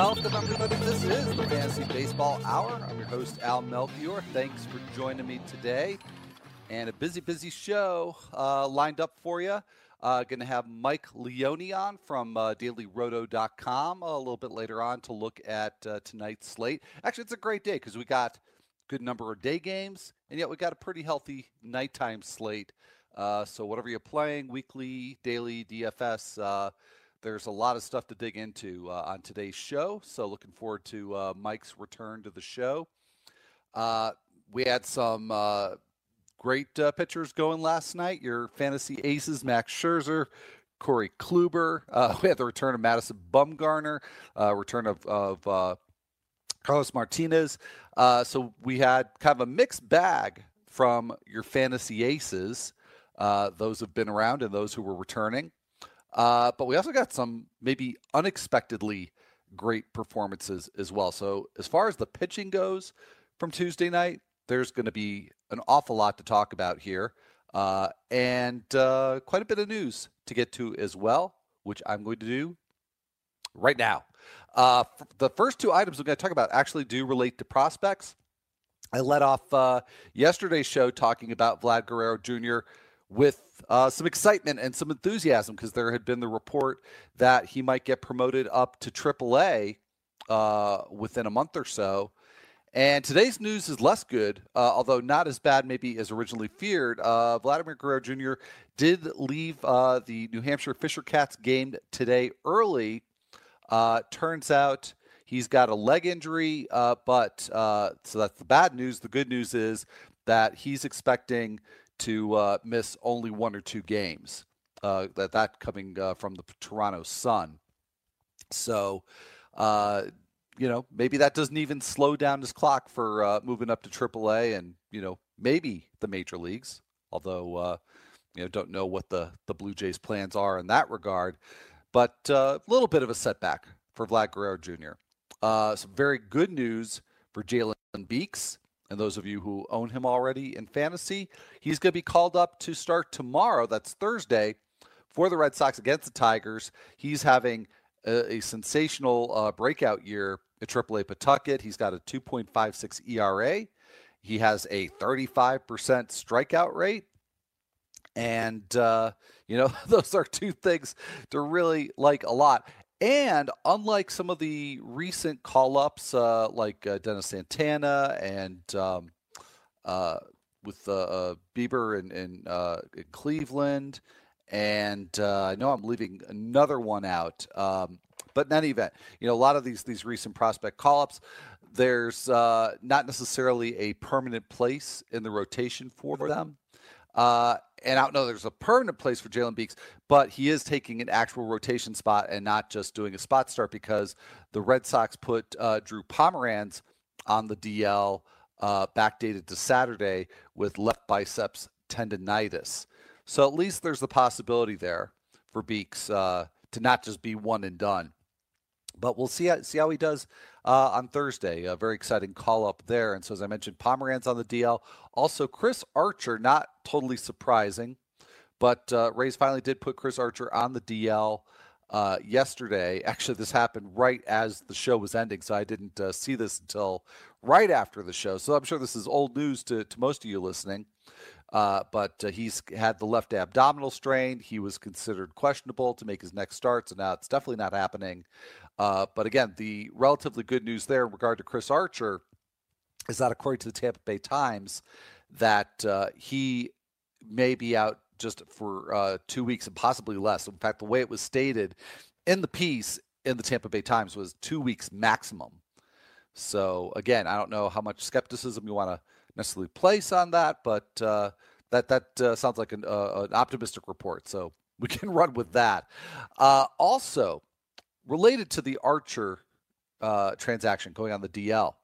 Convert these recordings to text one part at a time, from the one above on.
Welcome, everybody. This is the Fantasy Baseball Hour. I'm your host, Al Melchior. Thanks for joining me today. And a busy, busy show uh, lined up for you. Uh, Going to have Mike Leone on from uh, DailyRoto.com a little bit later on to look at uh, tonight's slate. Actually, it's a great day because we got a good number of day games, and yet we got a pretty healthy nighttime slate. Uh, so whatever you're playing, weekly, daily, DFS, uh, there's a lot of stuff to dig into uh, on today's show. So looking forward to uh, Mike's return to the show. Uh, we had some uh, great uh, pitchers going last night. Your fantasy aces, Max Scherzer, Corey Kluber. Uh, we had the return of Madison Bumgarner, return of, of Carlos Martinez. so we had kind of a mixed bag from your fantasy aces. those have been around and those who were returning. Uh, but we also got some maybe unexpectedly great performances as well. So, as far as the pitching goes from Tuesday night, there's going to be an awful lot to talk about here uh, and uh, quite a bit of news to get to as well, which I'm going to do right now. Uh, the first two items I'm going to talk about actually do relate to prospects. I led off uh, yesterday's show talking about Vlad Guerrero Jr with uh, some excitement and some enthusiasm because there had been the report that he might get promoted up to AAA uh, within a month or so. And today's news is less good, uh, although not as bad maybe as originally feared. Uh, Vladimir Guerrero Jr. did leave uh, the New Hampshire Fisher Cats game today early. Uh, turns out he's got a leg injury, but so that's the bad news. The good news is that he's expecting to uh, miss only one or two games. Uh, that that coming uh, from the Toronto Sun. So, uh, you know, maybe that doesn't even slow down his clock for uh, moving up to AAA and you know maybe the major leagues. Although you know, don't know what the the Blue Jays' plans are in that regard. But a little bit of a setback for Vlad Guerrero Jr. some very good news for Jalen Beeks and those of you who own him already in fantasy, he's going to be called up to start tomorrow. That's Thursday for the Red Sox against the Tigers. He's having a, a sensational uh, breakout year at AAA Pawtucket. He's got a 2.56 ERA. He has a 35% strikeout rate. And, uh, you know, those are two things to really like a lot. And unlike some of the recent call ups, uh, like uh, Dennis Santana and um, uh, with uh, Bieber in, in, uh, in, Cleveland, and uh, I know I'm leaving another one out. Um, but in any event, you know, a lot of these these recent prospect call ups, there's not necessarily a permanent place in the rotation for them. Uh, and I don't know there's a permanent place for Jalen Beeks, but he is taking an actual rotation spot and not just doing a spot start because the Red Sox put uh, Drew Pomeranz on the DL uh, backdated to Saturday with left biceps tendonitis. So at least there's the possibility there for Beeks uh, to not just be one and done. But we'll see how, see how he does uh, on Thursday. A very exciting call up there. And so, as I mentioned, Pomeranz on the DL. Also, Chris Archer, not totally surprising, but uh, Rays finally did put Chris Archer on the DL uh, yesterday. Actually, this happened right as the show was ending, so I didn't uh, see this until right after the show. So I'm sure this is old news to, to most of you listening. Uh, but uh, he's had the left abdominal strain. He was considered questionable to make his next start, so now it's definitely not happening. Uh, but again, the relatively good news there in regard to Chris Archer is that according to the Tampa Bay Times, that uh, he may be out just for uh, two weeks and possibly less. In fact, the way it was stated in the piece in the Tampa Bay Times was two weeks maximum. So again, I don't know how much skepticism you want to necessarily place on that, but uh, that that uh, sounds like an, uh, an, optimistic report. So we can run with that. Uh, also, related to the Archer uh, transaction going on the DL,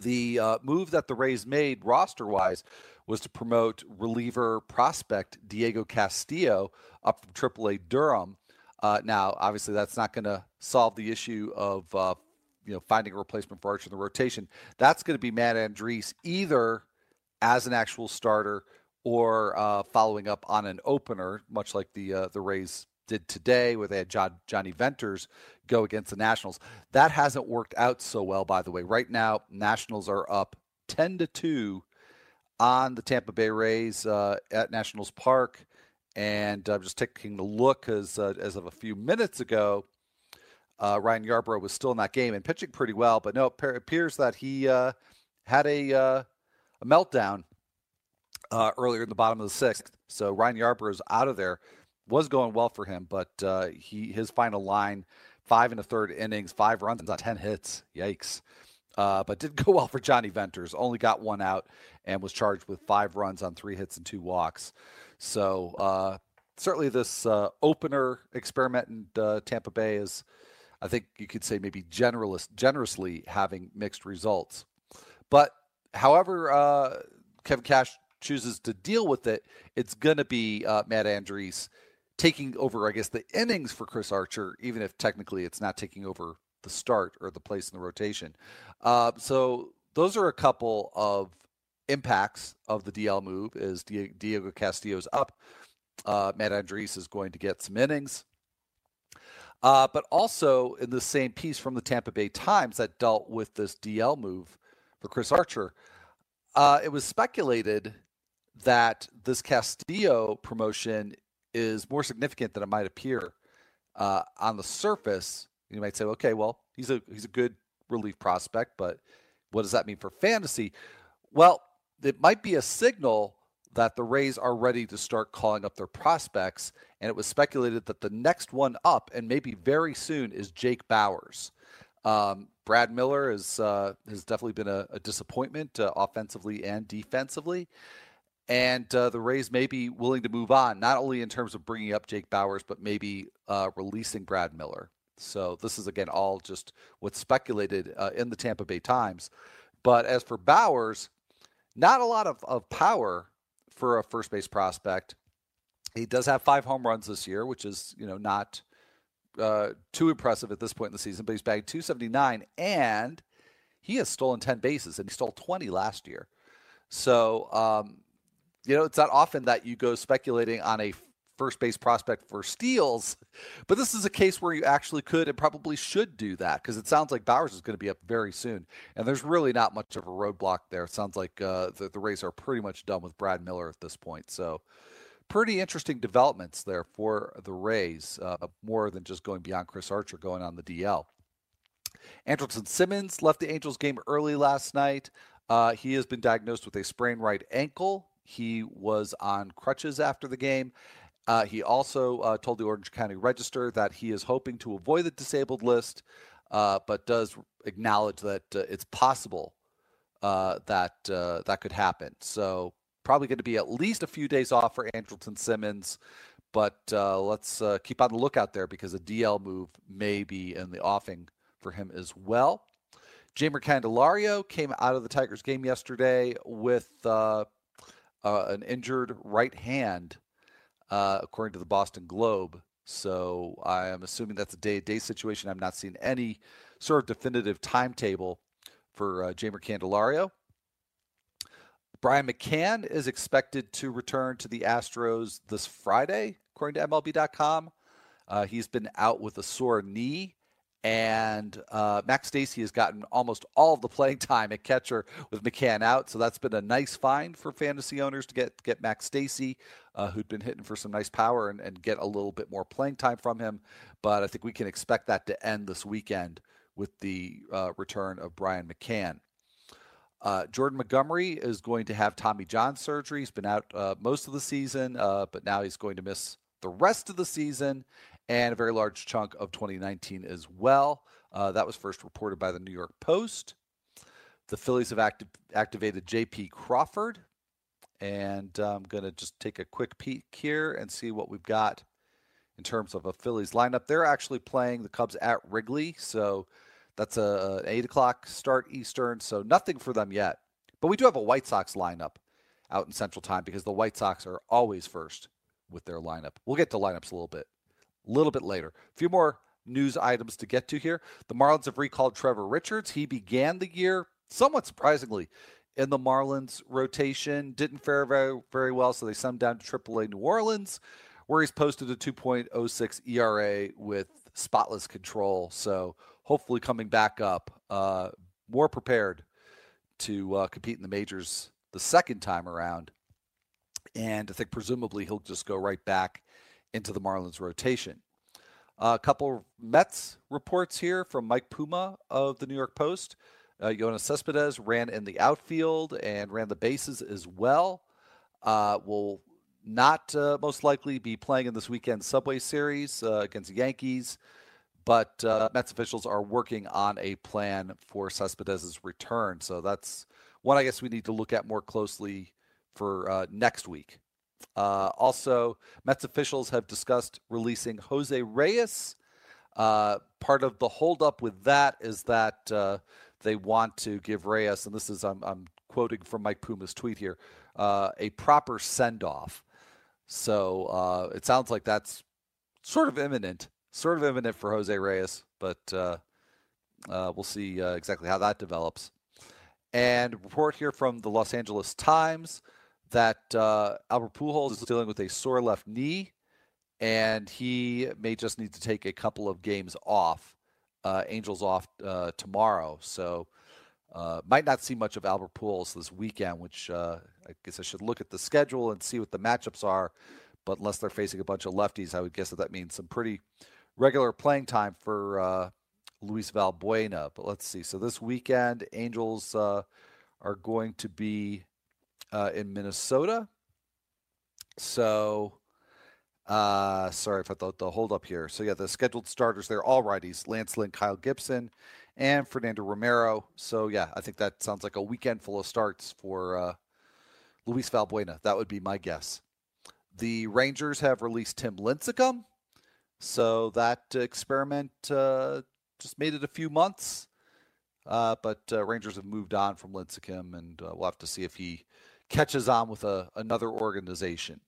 the uh, move that the Rays made roster wise was to promote reliever prospect Diego Castillo up from AAA Durham. Uh, now, obviously, that's not going to solve the issue of uh, you know finding a replacement for Archer in the rotation. That's going to be Matt Andriese either as an actual starter or uh, following up on an opener, much like the uh, the Rays did today, where they had John, Jonny Venters go against the Nationals. That hasn't worked out so well, by the way. Right now, Nationals are up ten to two on the Tampa Bay Rays uh, at Nationals Park, and I'm just taking a look as uh, as of a few minutes ago. Uh, Ryan Yarbrough was still in that game and pitching pretty well, but no, it appears that he uh, had a, uh, a meltdown uh, earlier in the bottom of the sixth. So Ryan Yarbrough is out of there. Was going well for him, but uh, he his final line, five and a third innings, five runs on ten hits. Yikes! Uh, but did go well for Jonny Venters. Only got one out and was charged with five runs on three hits and two walks. So uh, certainly this uh, opener experiment in uh, Tampa Bay is, I think you could say maybe generalist, generously having mixed results. But however uh, Kevin Cash chooses to deal with it, it's going to be uh, Matt Andriese taking over, I guess, the innings for Chris Archer, even if technically it's not taking over the start or the place in the rotation. Uh, so those are a couple of impacts of the DL move. Is Diego Castillo's up? Uh, Matt Andriese is going to get some innings. Uh, but also in the same piece from the Tampa Bay Times that dealt with this DL move for Chris Archer, uh, it was speculated that this Castillo promotion is more significant than it might appear uh, on the surface. You might say, okay, well, he's a he's a good relief prospect, but what does that mean for fantasy? Well, it might be a signal that the Rays are ready to start calling up their prospects, and it was speculated that the next one up, and maybe very soon, is Jake Bauers. Um, Brad Miller is, uh, has definitely been a, a disappointment uh, offensively and defensively and uh, the Rays may be willing to move on, not only in terms of bringing up Jake Bauers, but maybe uh, releasing Brad Miller. So this is again all just what's speculated uh, in the Tampa Bay Times. But as for Bauers, not a lot of, of power for a first base prospect. He does have five home runs this year, which is you know not uh, too impressive at this point in the season. But he's bagged 279, and he has stolen 10 bases, and he stole 20 last year. So um, you know, it's not often that you go speculating on a first base prospect for steals, but this is a case where you actually could and probably should do that because it sounds like Bauers is going to be up very soon, and there's really not much of a roadblock there. It sounds like uh, the, the Rays are pretty much done with Brad Miller at this point. So, pretty interesting developments there for the Rays, uh, more than just going beyond Chris Archer going on the DL. Andrelton Simmons left the Angels game early last night. Uh, he has been diagnosed with a sprained right ankle. He was on crutches after the game. Uh, he also uh, told the Orange County Register that he is hoping to avoid the disabled list, uh, but does acknowledge that uh, it's possible uh, that uh, that could happen. So probably going to be at least a few days off for Andrelton Simmons, but let's keep on the lookout there because a DL move may be in the offing for him as well. Jeimer Candelario came out of the Tigers game yesterday with uh, an injured right hand, uh, according to the Boston Globe. So I am assuming that's a day-to-day situation. I'm not seeing any sort of definitive timetable for uh, Jeimer Candelario. Brian McCann is expected to return to the Astros this Friday, according to MLB.com. Uh, he's been out with a sore knee and uh, Max Stassi has gotten almost all of the playing time at catcher with McCann out, so that's been a nice find for fantasy owners to get get Max Stassi, uh, who'd been hitting for some nice power, and, and get a little bit more playing time from him. But I think we can expect that to end this weekend with the uh, return of Brian McCann. Uh, Jordan Montgomery is going to have Tommy John surgery. He's been out uh, most of the season, uh, but now he's going to miss the rest of the season and a very large chunk of 2019 as well. Uh, that was first reported by the New York Post. The Phillies have active, activated J.P. Crawford, and I'm going to just take a quick peek here and see what we've got in terms of a Phillies lineup. They're actually playing the Cubs at Wrigley, so that's a, an eight o'clock start Eastern. So nothing for them yet. But we do have a White Sox lineup out in Central Time because the White Sox are always first with their lineup. We'll get to lineups a little bit, a little bit later. A few more news items to get to here. The Marlins have recalled Trevor Richards. He began the year somewhat surprisingly in the Marlins rotation. Didn't fare very, very well, so they sent him down to AAA New Orleans, where he's posted a 2.06 ERA with spotless control. So hopefully coming back up, uh, more prepared to uh, compete in the majors the second time around. And I think presumably he'll just go right back into the Marlins rotation. A couple Mets reports here from Mike Puma of the New York Post. Uh, Yoenis Cespedes ran in the outfield and ran the bases as well. Uh, will not uh, most likely be playing in this weekend Subway Series uh, against the Yankees, but uh, Mets officials are working on a plan for Cespedes' return. So that's one I guess we need to look at more closely for uh, next week. Uh, also, Mets officials have discussed releasing Jose Reyes. Uh, part of the holdup with that is that uh, they want to give Reyes, and this is I'm, I'm quoting from Mike Puma's tweet here, uh, a proper send off. So uh, it sounds like that's sort of imminent, sort of imminent for Jose Reyes, but uh, we'll see exactly how that develops. And report here from the Los Angeles Times that uh, Albert Pujols is dealing with a sore left knee, and he may just need to take a couple of games off uh, Angels off uh, tomorrow, so uh, might not see much of Albert Pujols this weekend. Which uh, I guess I should look at the schedule and see what the matchups are. But unless they're facing a bunch of lefties, I would guess that that means some pretty regular playing time for uh, Luis Valbuena. But let's see. So this weekend, Angels are going to be in Minnesota. So uh, sorry for the, the hold up here. So yeah, the scheduled starters they're all righties: Lance Lynn, Kyle Gibson, and Fernando Romero. So yeah, I think that sounds like a weekend full of starts for uh, Luis Valbuena. That would be my guess. The Rangers have released Tim Lincecum, so that experiment uh, just made it a few months. Uh, but uh, Rangers have moved on from Lincecum, and uh, we'll have to see if he catches on with a, another organization.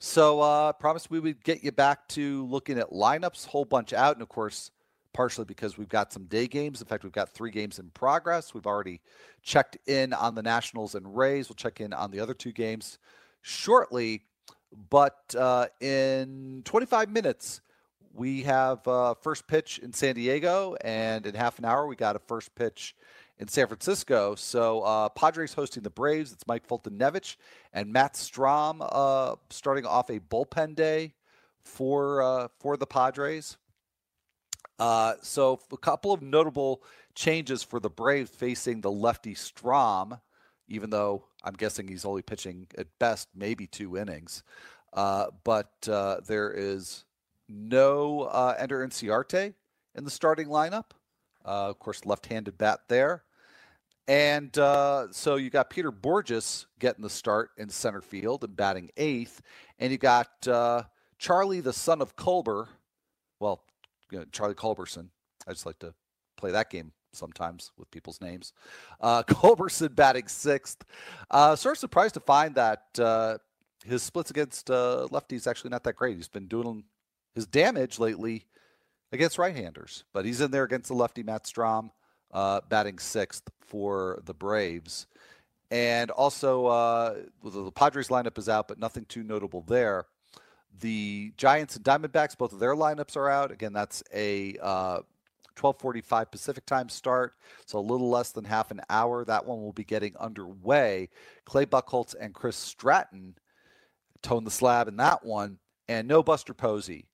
So uh promised we would get you back to looking at lineups, whole bunch out, and of course, partially because we've got some day games. In fact, we've got three games in progress. We've already checked in on the Nationals and Rays. We'll check in on the other two games shortly. But uh, in 25 minutes, we have uh, first pitch in San Diego, and in half an hour, we got a first pitch in San Francisco. So uh, Padres hosting the Braves. It's Mike Foltynewicz and Matt Strahm uh, starting off a bullpen day for uh, for the Padres. Uh, so a couple of notable changes for the Braves facing the lefty Strahm, even though I'm guessing he's only pitching at best maybe two innings. Uh, but uh, there is no Ender Inciarte in the starting lineup. Uh, of course, left-handed bat there. And uh, so you got Peter Bourjos getting the start in center field and batting eighth, and you got uh, Charlie, the son of Culber. Well, you know, Charlie Culberson. I just like to play that game sometimes with people's names. Uh, Culberson batting sixth. Uh, sort of surprised to find that uh, his splits against uh, lefties actually not that great. He's been doing his damage lately against right-handers, but he's in there against the lefty Matt Strahm uh, batting sixth for the Braves. And also, uh, the Padres lineup is out, but nothing too notable there. The Giants and Diamondbacks, both of their lineups are out. Again, that's a uh, 12:45 Pacific time start, so a little less than half an hour. That one will be getting underway. Clay Buchholz and Chris Stratton tone the slab in that one, and no Buster Posey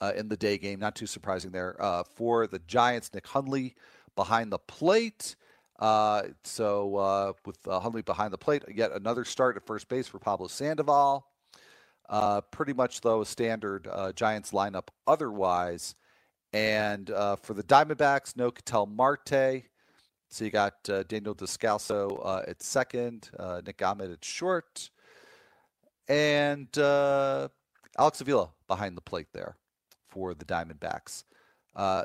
uh, in the day game. Not too surprising there uh, for the Giants. Nick Hundley behind the plate. Uh, so uh, with uh, Hundley behind the plate, yet another start at first base for Pablo Sandoval. Uh, pretty much though a standard uh, Giants lineup otherwise. And uh, for the Diamondbacks, no Ketel Marte. So you got Daniel Descalso at second, Nick Ahmed at short, and Alex Avila behind the plate there. for the Diamondbacks.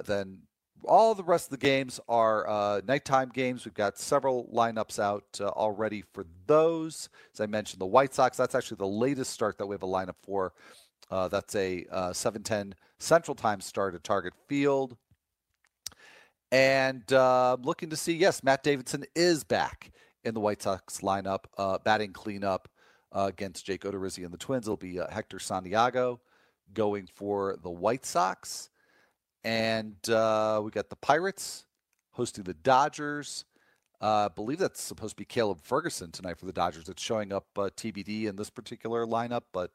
Then all the rest of the games are uh, nighttime games. We've got several lineups out uh, already for those. As I mentioned, the White Sox, that's actually the latest start that we have a lineup for. Uh, that's a uh, 7:10 Central Time start at Target Field. And uh, looking to see, yes, Matt Davidson is back in the White Sox lineup, uh, batting cleanup uh, against Jake Odorizzi and the Twins. It'll be uh, Hector Santiago going for the White Sox. And uh, we got the Pirates hosting the Dodgers. Uh, I believe that's supposed to be Caleb Ferguson tonight for the Dodgers. It's showing up TBD in this particular lineup, but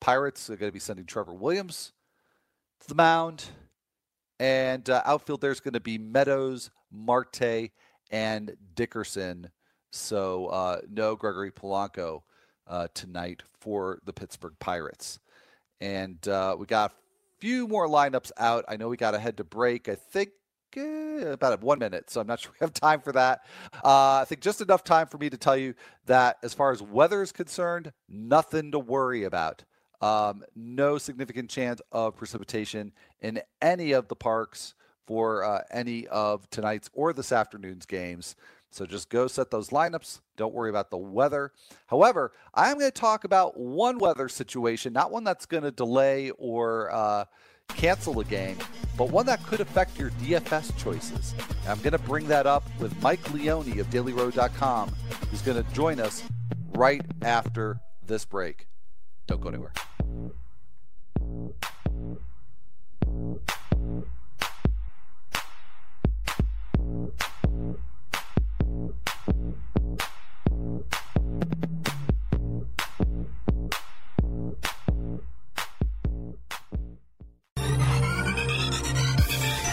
Pirates are going to be sending Trevor Williams to the mound. And uh, outfield, there's going to be Meadows, Marte, and Dickerson. So uh, no Gregory Polanco uh, tonight for the Pittsburgh Pirates. And uh, we got few more lineups out. I know we got to head to break. I think uh, about one minute, so I'm not sure we have time for that. Uh, I think just enough time for me to tell you that as far as weather is concerned, nothing to worry about. Um, no significant chance of precipitation in any of the parks for uh, any of tonight's or this afternoon's games. So just go set those lineups. Don't worry about the weather. However, I'm going to talk about one weather situation, not one that's going to delay or uh, cancel a game, but one that could affect your DFS choices. And I'm going to bring that up with Mike Leone of DailyRoto.com, who's going to join us right after this break. Don't go anywhere.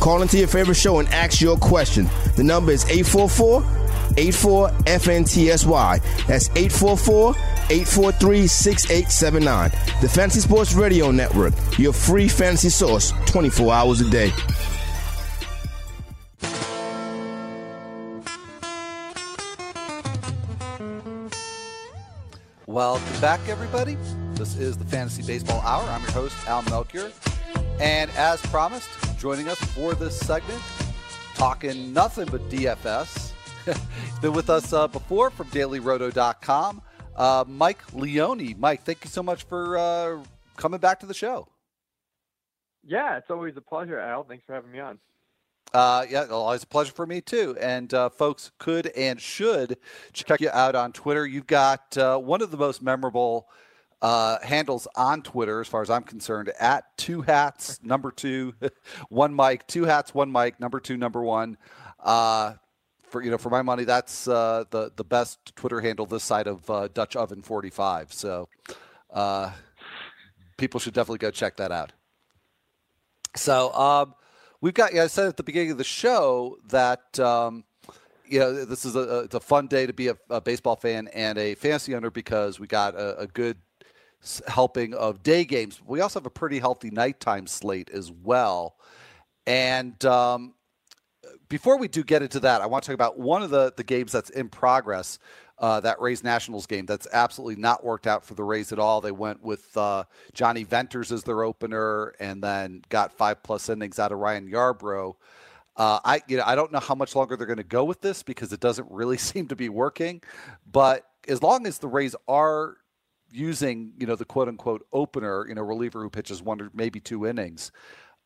Call into your favorite show and ask your question. The number is 844 84 FNTSY. That's 844 843 6879. The Fantasy Sports Radio Network, your free fantasy source 24 hours a day. Welcome back, everybody. This is the Fantasy Baseball Hour. I'm your host, Al Melchior. And as promised, joining us for this segment, talking nothing but DFS. Been with us uh, before from dailyroto.com. Uh, Mike Leone. Mike, thank you so much for uh, coming back to the show. Yeah, it's always a pleasure, Al. Thanks for having me on. Uh, yeah, always a pleasure for me too. And uh, folks could and should check you out on Twitter. You've got uh, one of the most memorable uh, handles on Twitter, as far as I'm concerned, at two hats, number two, one mic, two hats, one mic, number two, number one. Uh, for you know, for my money, that's uh, the the best Twitter handle this side of uh, Dutch Oven 45. So uh, people should definitely go check that out. So um, we've got. Yeah, I said at the beginning of the show that. Um, you know, this is a, it's a fun day to be a, a, baseball fan and a fantasy owner because we got a, a good helping of day games. We also have a pretty healthy nighttime slate as well. And um, before we do get into that, I want to talk about one of the, the games that's in progress. Uh, that Rays Nationals game that's absolutely not worked out for the Rays at all. They went with uh, Jonny Venters as their opener, and then got five plus innings out of Ryan Yarbrough. Uh, I you know I don't know how much longer they're going to go with this because it doesn't really seem to be working. But as long as the Rays are using you know the quote unquote opener, you know reliever who pitches one or maybe two innings,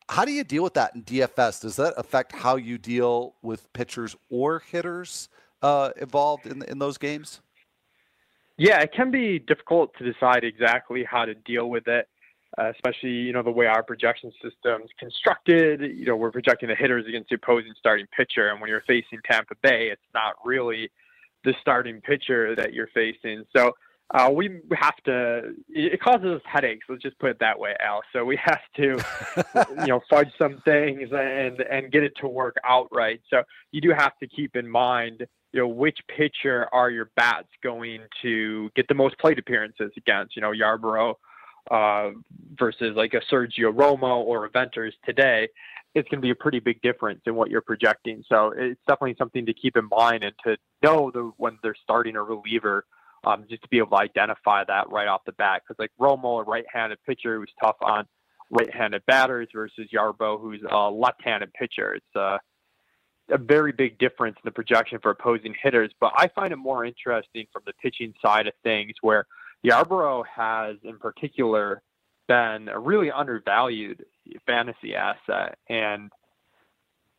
how do you deal with that in DFS? Does that affect how you deal with pitchers or hitters uh, involved in in those games? Yeah, it can be difficult to decide exactly how to deal with it, uh, especially you know the way our projection system's constructed. You know, we're projecting the hitters against the opposing starting pitcher, and when you're facing Tampa Bay, it's not really the starting pitcher that you're facing. So uh, we have to. It causes us headaches. Let's just put it that way, Al. So we have to, you know, fudge some things and and get it to work out right. So you do have to keep in mind, you know, which pitcher are your bats going to get the most plate appearances against? You know, Yarbrough uh, versus like a Sergio Romo or a Venters today. It's going to be a pretty big difference in what you're projecting. So it's definitely something to keep in mind and to know the when they're starting a reliever um, just to be able to identify that right off the bat. Because like Romo, a right-handed pitcher who's tough on right-handed batters versus Yarbrough, who's a left-handed pitcher. It's uh, a very big difference in the projection for opposing hitters. But I find it more interesting from the pitching side of things, where Yarbrough has, in particular, been a really undervalued fantasy asset, and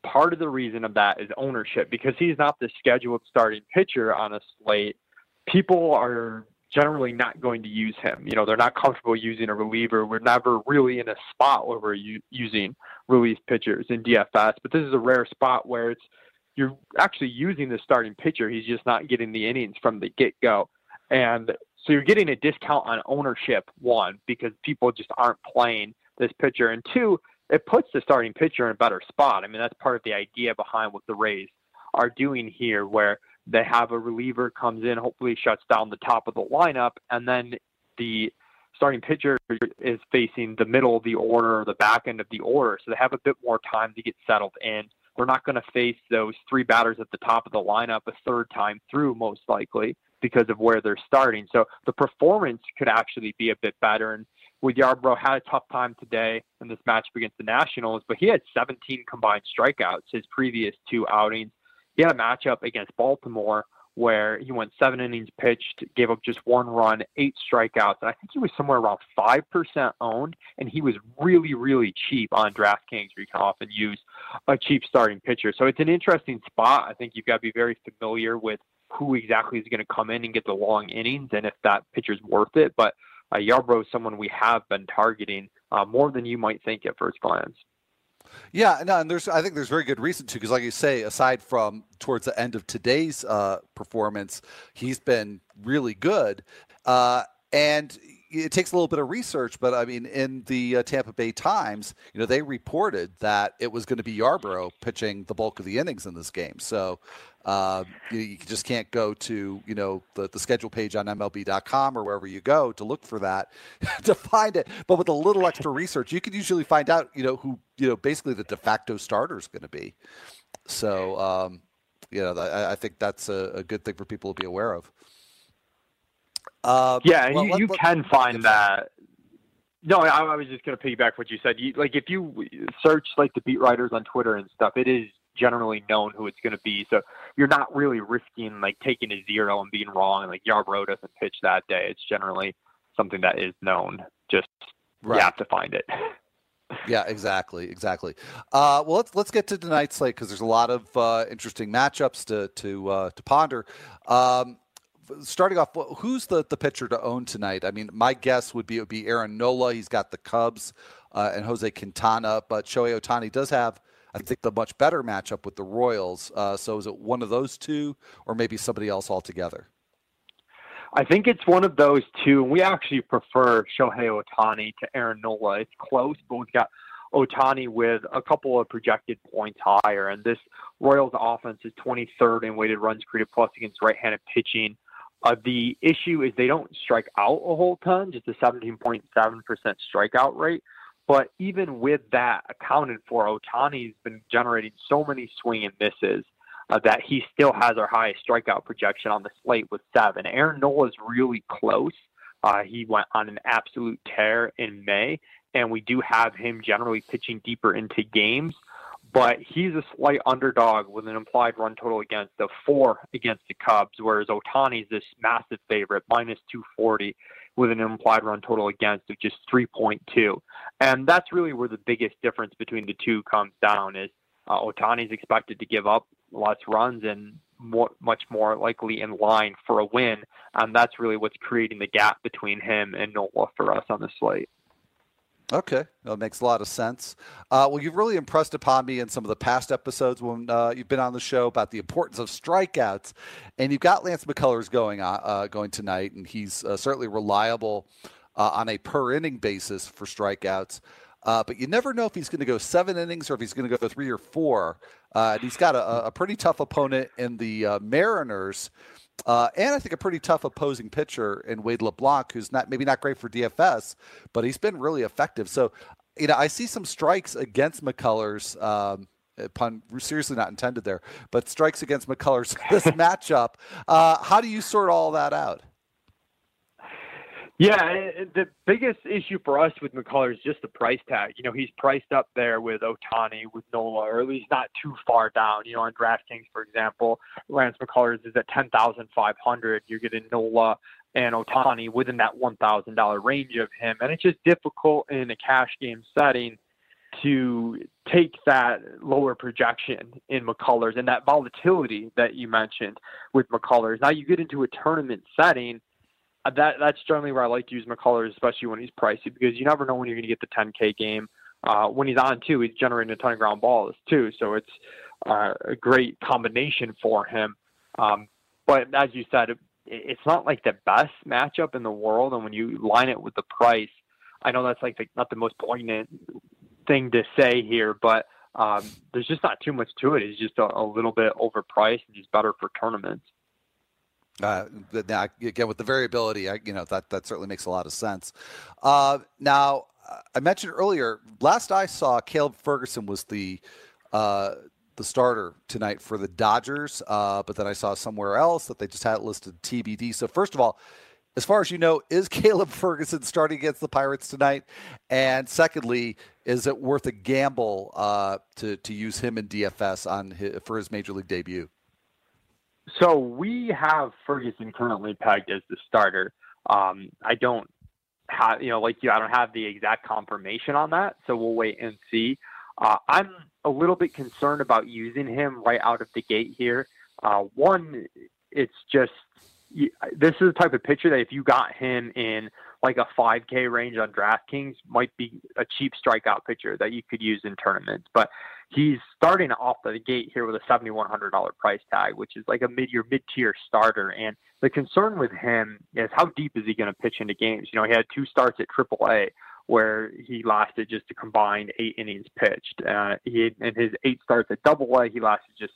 part of the reason of that is ownership because he's not the scheduled starting pitcher on a slate people are generally not going to use him. You know, they're not comfortable using a reliever. We're never really in a spot where we're u- using relief pitchers in DFS, but this is a rare spot where it's you're actually using the starting pitcher. He's just not getting the innings from the get go. And so you're getting a discount on ownership, one, because people just aren't playing this pitcher. And two, it puts the starting pitcher in a better spot. I mean, that's part of the idea behind what the Rays are doing here, where they have a reliever comes in, hopefully shuts down the top of the lineup, and then the starting pitcher is facing the middle of the order or the back end of the order. So they have a bit more time to get settled in. They're not going to face those three batters at the top of the lineup a third time through, most likely, because of where they're starting. So the performance could actually be a bit better. And with Yarbrough had a tough time today in this matchup against the Nationals, but he had 17 combined strikeouts his previous two outings he had a matchup against Baltimore where he went seven innings pitched, gave up just one run, eight strikeouts, and I think he was somewhere around five percent owned, and he was really, really cheap on DraftKings, where you can often use a cheap starting pitcher. So it's an interesting spot. I think you've got to be very familiar with who exactly is going to come in and get the long innings, and if that pitcher's worth it. But uh, Yarbrough is someone we have been targeting uh, more than you might think at first glance. Yeah, no, and there's I think there's very good reason to because, like you say, aside from towards the end of today's uh, performance, he's been really good, uh, and it takes a little bit of research. But I mean, in the uh, Tampa Bay Times, you know, they reported that it was going to be Yarbrough pitching the bulk of the innings in this game. So uh, you, you, just can't go to you know the, the schedule page on MLB.com or wherever you go to look for that to find it. But with a little extra research, you can usually find out you know who you know basically the de facto starter is going to be. So um, you know I, I think that's a, a, good thing for people to be aware of. Uh, yeah, well, you, let, you let, can find that. No, I, I was just going to piggyback what you said. You, like if you search like the beat writers on Twitter and stuff, it is generally known who it's going to be. So you're not really risking like taking a zero and being wrong. And like Yarbrough doesn't pitch that day. It's generally something that is known. Just right. you have to find it. yeah, exactly, exactly. Uh, well, let's let's get to tonight's slate because there's a lot of uh, interesting matchups to to uh, to ponder. Um, starting off, who's the the pitcher to own tonight? I mean, my guess would be it would be Aaron Nola. He's got the Cubs uh, and Jose Quintana, but Shohei Ohtani does have I think the much better matchup with the Royals. Uh, so is it one of those two, or maybe somebody else altogether? I think it's one of those two. We actually prefer Shohei Ohtani to Aaron Nola. It's close, but we've got Ohtani with a couple of projected points higher. And this Royals offense is 23rd in weighted runs created plus against right-handed pitching. Uh, the issue is they don't strike out a whole ton, just a 17.7% strikeout rate. But even with that accounted for, Ohtani's been generating so many swing and misses uh, that he still has our highest strikeout projection on the slate with seven. Aaron Nola is really close. Uh, he went on an absolute tear in May, and we do have him generally pitching deeper into games. But he's a slight underdog with an implied run total against the four against the Cubs, whereas Ohtani's this massive favorite, minus 240 with an implied run total against of just 3.2. And that's really where the biggest difference between the two comes down is uh, Ohtani's expected to give up less runs and more, much more likely in line for a win. And that's really what's creating the gap between him and Nola for us on the slate. Okay, that makes a lot of sense. Uh, well, you've really impressed upon me in some of the past episodes when uh, you've been on the show about the importance of strikeouts, and you've got Lance McCullers going on, uh, going tonight, and he's uh, certainly reliable uh, on a per inning basis for strikeouts. Uh, but you never know if he's going to go seven innings or if he's going to go three or four. and he's got a, a, pretty tough opponent in the Mariners. Uh, and I think a pretty tough opposing pitcher in Wade LeBlanc, who's not maybe not great for DFS, but he's been really effective. So, you know, I see some strikes against McCullers. Um, pun seriously not intended there, but strikes against McCullers this matchup. Uh, how do you sort all that out? Yeah, the biggest issue for us with McCullers is just the price tag. You know, he's priced up there with Ohtani, with Nola, or at least not too far down. You know, on DraftKings, for example, Lance McCullers is at ten thousand five hundred. You're getting Nola and Ohtani within that one thousand dollar range of him, and it's just difficult in a cash game setting to take that lower projection in McCullers and that volatility that you mentioned with McCullers. Now you get into a tournament setting that that's generally where I like to use McCullers, especially when he's pricey, because you never know when you're going to get the 10K game. Uh, when he's on too, he's generating a ton of ground balls too, so it's uh, a great combination for him. Um, but as you said, it, it's not like the best matchup in the world, and when you line it with the price, I know that's like the, not the most poignant thing to say here, but um, there's just not too much to it. It's just a, a little bit overpriced, and he's better for tournaments. Uh, again, with the variability, I, you know that that certainly makes a lot of sense. Uh, now, I mentioned earlier, last I saw, Caleb Ferguson was the uh, the starter tonight for the Dodgers, uh, but then I saw somewhere else that they just had it listed TBD. So, first of all, as far as you know, is Caleb Ferguson starting against the Pirates tonight? And secondly, is it worth a gamble uh, to to use him in DFS on his, for his major league debut? So we have Ferguson currently pegged as the starter. Um, I don't have, you know, like you, I don't have the exact confirmation on that. So we'll wait and see. Uh, I'm a little bit concerned about using him right out of the gate here. Uh, one, it's just this is the type of pitcher that if you got him in like a 5K range on DraftKings, might be a cheap strikeout pitcher that you could use in tournaments. But he's starting off the gate here with a $7,100 price tag, which is like a mid year, mid tier starter. And the concern with him is how deep is he going to pitch into games? You know, he had two starts at AAA where he lasted just a combined eight innings pitched. Uh, he in his eight starts at Double A, he lasted just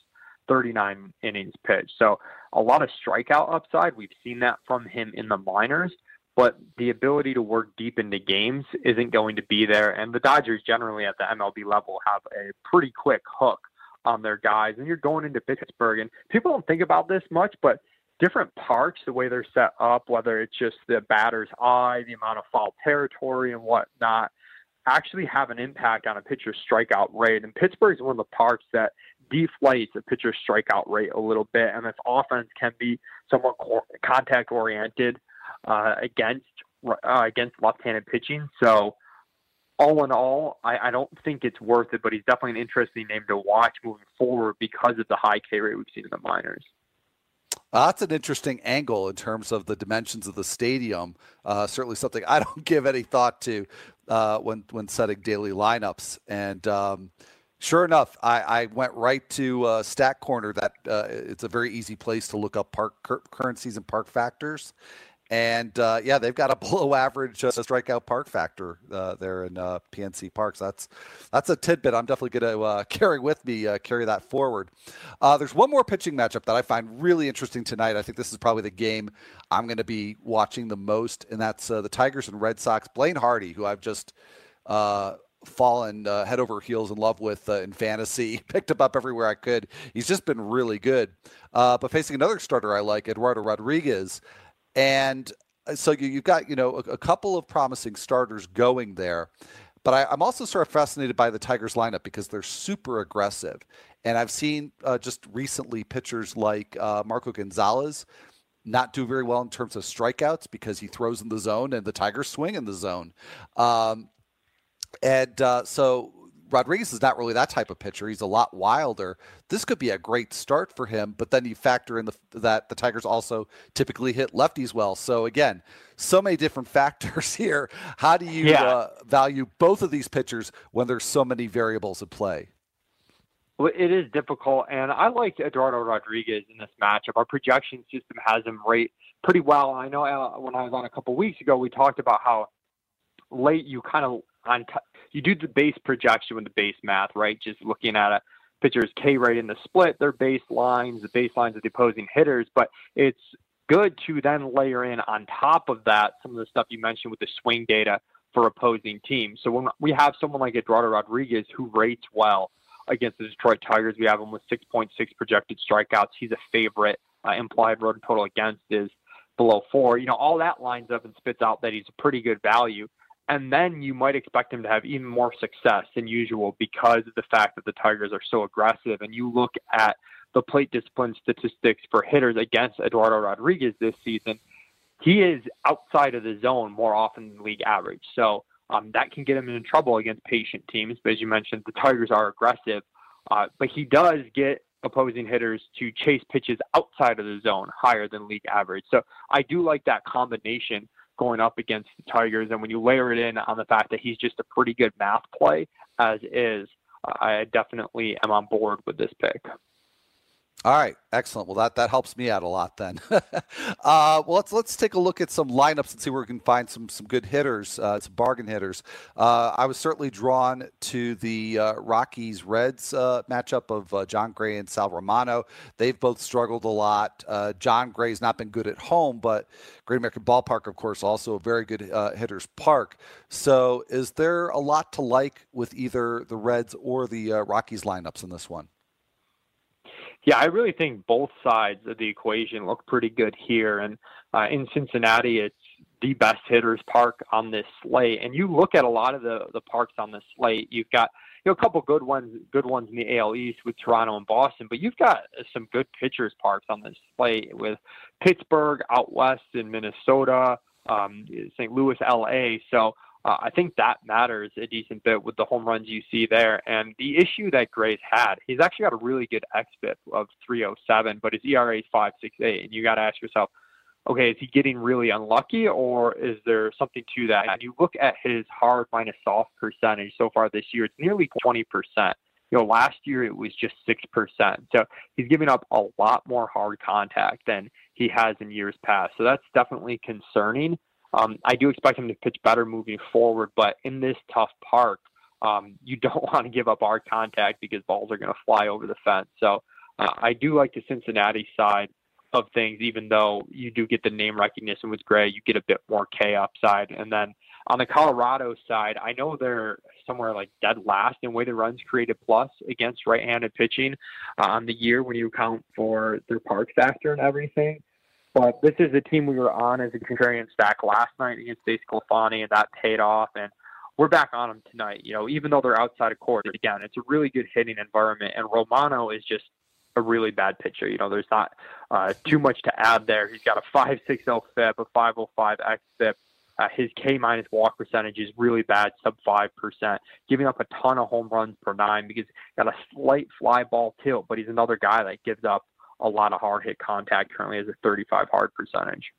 39 innings pitched. So a lot of strikeout upside. We've seen that from him in the minors but the ability to work deep into games isn't going to be there. And the Dodgers generally at the MLB level have a pretty quick hook on their guys. And you're going into Pittsburgh, and people don't think about this much, but different parks, the way they're set up, whether it's just the batter's eye, the amount of foul territory, and whatnot, actually have an impact on a pitcher's strikeout rate. And Pittsburgh is one of the parks that deflates a pitcher's strikeout rate a little bit. And this offense can be somewhat contact oriented uh, against uh, against left-handed pitching. So all in all, I, I, don't think it's worth it, but he's definitely an interesting name to watch moving forward because of the high K rate we've seen in the minors. That's an interesting angle in terms of the dimensions of the stadium. Uh, certainly something I don't give any thought to uh, when when setting daily lineups. And um, sure enough, I, I, went right to uh, Stat Corner. That uh, it's a very easy place to look up park currencies and park factors, and uh, yeah, they've got a below average uh, strikeout park factor uh, there in uh, PNC Parks. That's that's a tidbit I'm definitely going to uh, carry with me, uh, carry that forward. there's one more pitching matchup that I find really interesting tonight. I think this is probably the game I'm going to be watching the most, and that's the Tigers and Red Sox. Blaine Hardy, who I've just fallen uh, head over heels in love with uh, in fantasy. Picked him up everywhere I could. He's just been really good. Uh, but facing another starter I like, Eduardo Rodriguez, and uh, so you, have got, you know, a, a, couple of promising starters going there. But I, am also sort of fascinated by the Tigers lineup because they're super aggressive. And I've seen uh, just recently pitchers like uh, Marco Gonzalez not do very well in terms of strikeouts because he throws in the zone and the Tigers swing in the zone. Um, and uh, so Rodriguez is not really that type of pitcher. He's a lot wilder. This could be a great start for him, but then you factor in the, that the Tigers also typically hit lefties well. So again, so many different factors here. How do you yeah. uh, value both of these pitchers when there's so many variables at play? Well, it is difficult, and I like Eduardo Rodriguez in this matchup. Our projection system has him rate pretty well. I know uh, when I was on a couple weeks ago, we talked about how late you kind of on t- you do the base projection with the base math, right? Just looking at a pitcher's K rate in the split, their baselines, the baselines of the opposing hitters, but it's good to then layer in on top of that some of the stuff you mentioned with the swing data for opposing teams. So when we have someone like Eduardo Rodriguez who rates well against the Detroit Tigers, we have him with 6.6 projected strikeouts. He's a favorite. Uh, implied run total against is below four. You know, all that lines up and spits out that he's a pretty good value and then you might expect him to have even more success than usual because of the fact that the Tigers are so aggressive. And you look at the plate discipline statistics for hitters against Eduardo Rodriguez this season, he is outside of the zone more often than league average. So um, that can get him in trouble against patient teams. But as you mentioned, the Tigers are aggressive. Uh, but he does get opposing hitters to chase pitches outside of the zone higher than league average. So I do like that combination going up against the Tigers. And when you layer it in on the fact that he's just a pretty good math play as is, I definitely am on board with this pick. All right, excellent. Well, that, that helps me out a lot then. uh, well, let's let's take a look at some lineups and see where we can find some some good hitters, uh, some bargain hitters. Uh, I was certainly drawn to the uh, Rockies Reds uh, matchup of uh, Jon Gray and Sal Romano. They've both struggled a lot. Jon Gray's not been good at home, but Great American Ballpark, of course, also a very good hitters park. So, is there a lot to like with either the Reds or the Rockies lineups in this one? Yeah, I really think both sides of the equation look pretty good here. And uh, in Cincinnati, it's the best hitters park on this slate. And you look at a lot of the the parks on this slate. You've got you know a couple good ones, good ones in the AL East with Toronto and Boston, but you've got some good pitchers parks on this slate with Pittsburgh out west in Minnesota, um, St. Louis, LA. So uh, I think that matters a decent bit with the home runs you see there. And the issue that Gray's had, he's actually got a really good xFIP of 307, but his ERA is 568. And you got to ask yourself, okay, is he getting really unlucky or is there something to that? And you look at his hard minus soft percentage so far this year, it's nearly 20%. You know, last year it was just 6%. So he's giving up a lot more hard contact than he has in years past. So that's definitely concerning. Um, I do expect him to pitch better moving forward, but in this tough park, um, you don't want to give up hard contact because balls are going to fly over the fence. So uh, I do like the Cincinnati side of things, even though you do get the name recognition with Gray, you get a bit more K upside. And then on the Colorado side, I know they're somewhere like dead last in weighted runs created plus against right-handed pitching uh, on the year when you account for their park factor and everything. But this is the team we were on as a contrarian stack last night against DeSclafani, and that paid off. And we're back on them tonight. You know, even though they're outside of Coors, again, it's a really good hitting environment. And Romano is just a really bad pitcher. You know, there's not uh, too much to add there. He's got a 5.60 FIP, a 5.05 xFIP. Uh, his K minus walk percentage is really bad, sub five percent, giving up a ton of home runs per nine because he's got a slight fly ball tilt, but he's another guy that gives up a lot of hard hit contact. Currently, has a 35 hard percentage.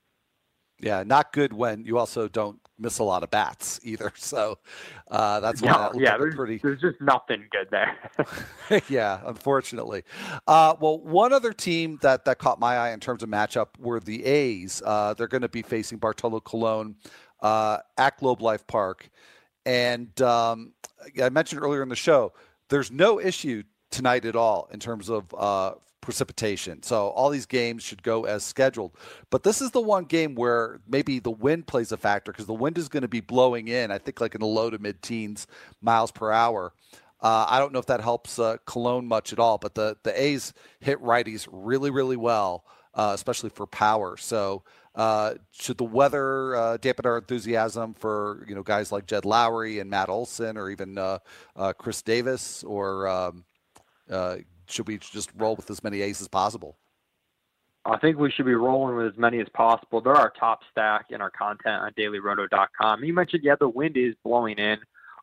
Yeah, not good when you also don't miss a lot of bats either. So uh, that's why no, yeah, there's, pretty... there's just nothing good there. yeah, unfortunately. Uh, well, one other team that that caught my eye in terms of matchup were the A's. Uh, they're going to be facing Bartolo Colon uh, at Globe Life Park, and um, I mentioned earlier in the show, there's no issue tonight at all in terms of uh, precipitation. So all these games should go as scheduled. But this is the one game where maybe the wind plays a factor because the wind is going to be blowing in, I think, like in the low to mid teens miles per hour. Uh, I don't know if that helps uh, Colon much at all, but the, the A's hit righties really, really well, uh, especially for power. So uh, should the weather uh, dampen our enthusiasm for you know guys like Jed Lowrie and Matt Olson, or even uh, Khris Davis, or um, should we just roll with as many aces as possible? I think we should be rolling with as many as possible. They're our top stack in our content on DailyRoto.com. You mentioned, yeah, the wind is blowing in